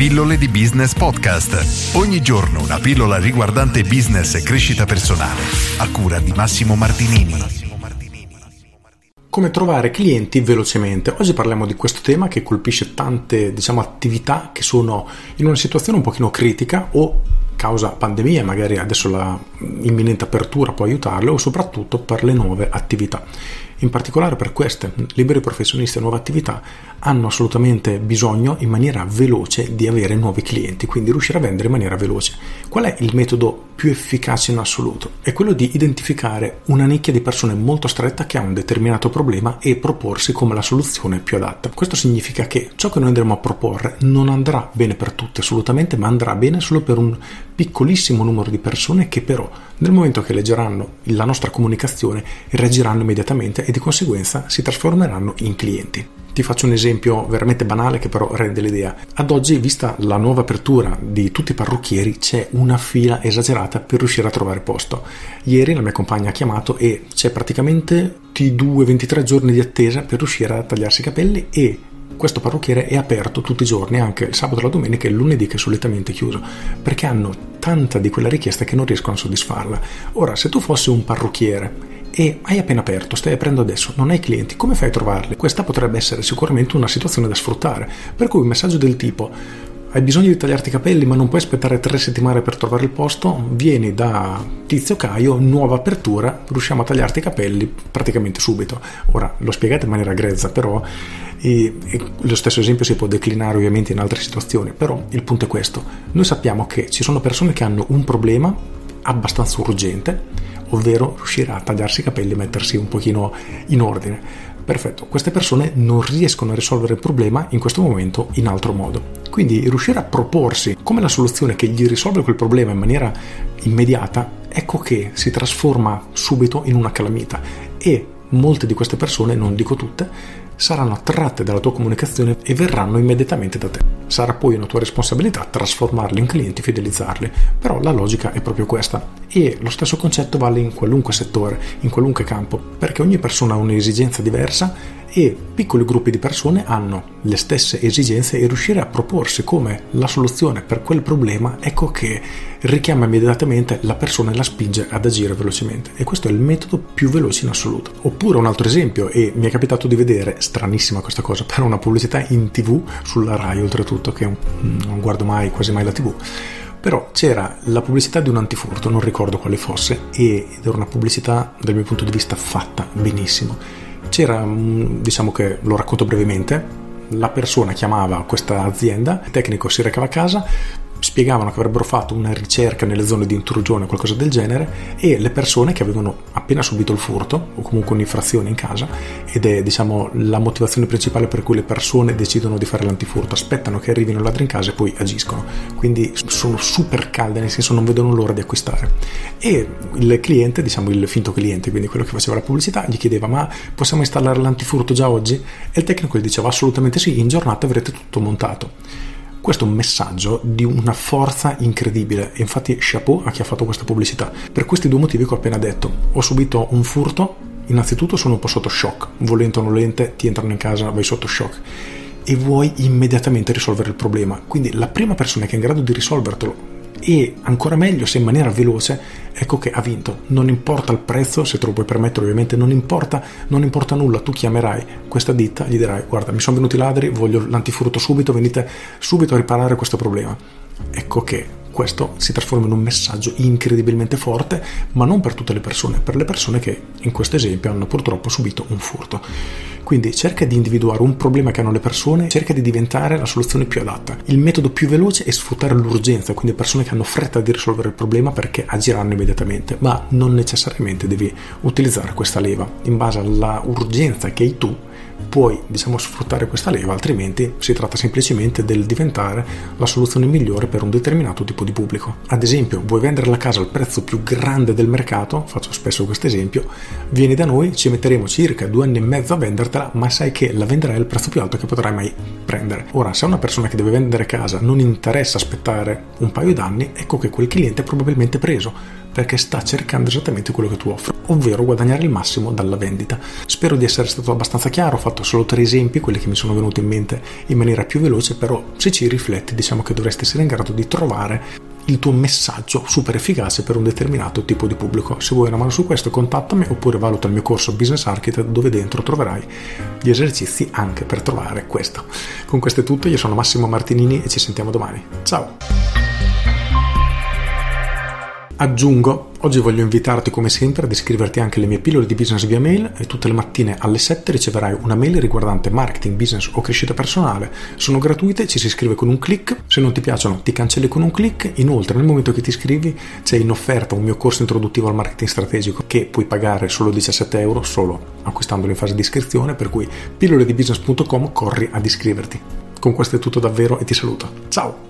Pillole di Business Podcast. Ogni giorno una pillola riguardante business e crescita personale. A cura di Massimo Martinini. Come trovare clienti velocemente. Oggi parliamo di questo tema che colpisce tante diciamo, attività che sono in una situazione un pochino critica o causa pandemia, magari adesso la imminente apertura può aiutarle o soprattutto per le nuove attività. In particolare per queste, liberi professionisti e nuove attività hanno assolutamente bisogno in maniera veloce di avere nuovi clienti, quindi riuscire a vendere in maniera veloce. Qual è il metodo più efficace in assoluto? È quello di identificare una nicchia di persone molto stretta che ha un determinato problema e proporsi come la soluzione più adatta. Questo significa che ciò che noi andremo a proporre non andrà bene per tutti assolutamente, ma andrà bene solo per un piccolissimo numero di persone che però nel momento che leggeranno la nostra comunicazione reagiranno immediatamente e di conseguenza si trasformeranno in clienti. Ti faccio un esempio veramente banale che però rende l'idea. Ad oggi, vista la nuova apertura di tutti i parrucchieri, c'è una fila esagerata per riuscire a trovare posto. Ieri la mia compagna ha chiamato e c'è praticamente T2-23 giorni di attesa per riuscire a tagliarsi i capelli e questo parrucchiere è aperto tutti i giorni, anche il sabato, la domenica e il lunedì che è solitamente chiuso, perché hanno tanta di quella richiesta che non riescono a soddisfarla. Ora, se tu fossi un parrucchiere e hai appena aperto, stai aprendo adesso, non hai clienti, come fai a trovarli? Questa potrebbe essere sicuramente una situazione da sfruttare, per cui un messaggio del tipo hai bisogno di tagliarti i capelli ma non puoi aspettare tre settimane per trovare il posto, vieni da Tizio Caio, nuova apertura, riusciamo a tagliarti i capelli praticamente subito. Ora lo spiegate in maniera grezza, però e, e lo stesso esempio si può declinare ovviamente in altre situazioni, però il punto è questo. Noi sappiamo che ci sono persone che hanno un problema abbastanza urgente, ovvero riuscire a tagliarsi i capelli e mettersi un pochino in ordine. Perfetto, queste persone non riescono a risolvere il problema in questo momento in altro modo. Quindi riuscire a proporsi come la soluzione che gli risolve quel problema in maniera immediata, ecco che si trasforma subito in una calamita. E molte di queste persone, non dico tutte, saranno attratte dalla tua comunicazione e verranno immediatamente da te. Sarà poi una tua responsabilità trasformarli in clienti, fidelizzarli, però la logica è proprio questa. E lo stesso concetto vale in qualunque settore, in qualunque campo, perché ogni persona ha un'esigenza diversa e piccoli gruppi di persone hanno le stesse esigenze e riuscire a proporsi come la soluzione per quel problema ecco che richiama immediatamente la persona e la spinge ad agire velocemente. E questo è il metodo più veloce in assoluto. Oppure un altro esempio e mi è capitato di vedere stranissima questa cosa per una pubblicità in tv sulla Rai oltretutto che non guardo mai quasi mai la tv però c'era la pubblicità di un antifurto, non ricordo quale fosse, ed era una pubblicità dal mio punto di vista fatta benissimo c'era, diciamo che lo racconto brevemente, la persona chiamava questa azienda, il tecnico si recava a casa, spiegavano che avrebbero fatto una ricerca nelle zone di intrugione o qualcosa del genere e le persone che avevano appena subito il furto o comunque un'infrazione in casa ed è diciamo la motivazione principale per cui le persone decidono di fare l'antifurto aspettano che arrivino il ladro in casa e poi agiscono. Quindi sono super calde nel senso non vedono l'ora di acquistare. E il cliente diciamo il finto cliente quindi quello che faceva la pubblicità gli chiedeva ma possiamo installare l'antifurto già oggi? E il tecnico gli diceva assolutamente sì in giornata avrete tutto montato questo è un messaggio di una forza incredibile infatti chapeau a chi ha fatto questa pubblicità. Per questi due motivi che ho appena detto. Ho subito un furto, innanzitutto sono un po' sotto shock, volente o nolente ti entrano in casa, vai sotto shock e vuoi immediatamente risolvere il problema. Quindi la prima persona che è in grado di risolvertelo e ancora meglio se in maniera veloce, ecco che ha vinto. Non importa il prezzo, se te lo puoi permettere ovviamente, non importa, non importa nulla, tu chiamerai questa ditta, gli dirai guarda mi sono venuti i ladri, voglio l'antifurto subito, venite subito a riparare questo problema. Ecco che questo si trasforma in un messaggio incredibilmente forte, ma non per tutte le persone, per le persone che in questo esempio hanno purtroppo subito un furto. Quindi cerca di individuare un problema che hanno le persone, cerca di diventare la soluzione più adatta. Il metodo più veloce è sfruttare l'urgenza, quindi persone che hanno fretta di risolvere il problema perché agiranno immediatamente, ma non necessariamente devi utilizzare questa leva. In base alla urgenza che hai tu, puoi diciamo sfruttare questa leva, altrimenti si tratta semplicemente del diventare la soluzione migliore per un determinato tipo di pubblico. Ad esempio, vuoi vendere la casa al prezzo più grande del mercato, faccio spesso questo esempio, vieni da noi, ci metteremo circa due anni e mezzo a vendertela, ma sai che la venderai al prezzo più alto che potrai mai prendere. Ora, se a una persona che deve vendere casa non interessa aspettare un paio d'anni, ecco che quel cliente è probabilmente preso perché sta cercando esattamente quello che tu offri, ovvero guadagnare il massimo dalla vendita. Spero di essere stato abbastanza chiaro, ho fatto solo tre esempi, quelli che mi sono venuti in mente in maniera più veloce, però se ci rifletti diciamo che dovresti essere in grado di trovare il tuo messaggio super efficace per un determinato tipo di pubblico. Se vuoi una mano su questo contattami oppure valuta il mio corso Business Architect dove dentro troverai gli esercizi anche per trovare questo. Con questo è tutto, io sono Massimo Martinini e ci sentiamo domani. Ciao! Aggiungo, oggi voglio invitarti come sempre ad iscriverti anche alle mie pillole di business via mail e tutte le mattine alle 7 riceverai una mail riguardante marketing, business o crescita personale. Sono gratuite, ci si iscrive con un clic, se non ti piacciono ti cancelli con un clic. Inoltre nel momento che ti iscrivi c'è in offerta un mio corso introduttivo al marketing strategico che puoi pagare solo 17 euro solo acquistandolo in fase di iscrizione, per cui pilloledibusiness.com corri ad iscriverti. Con questo è tutto davvero e ti saluto. Ciao!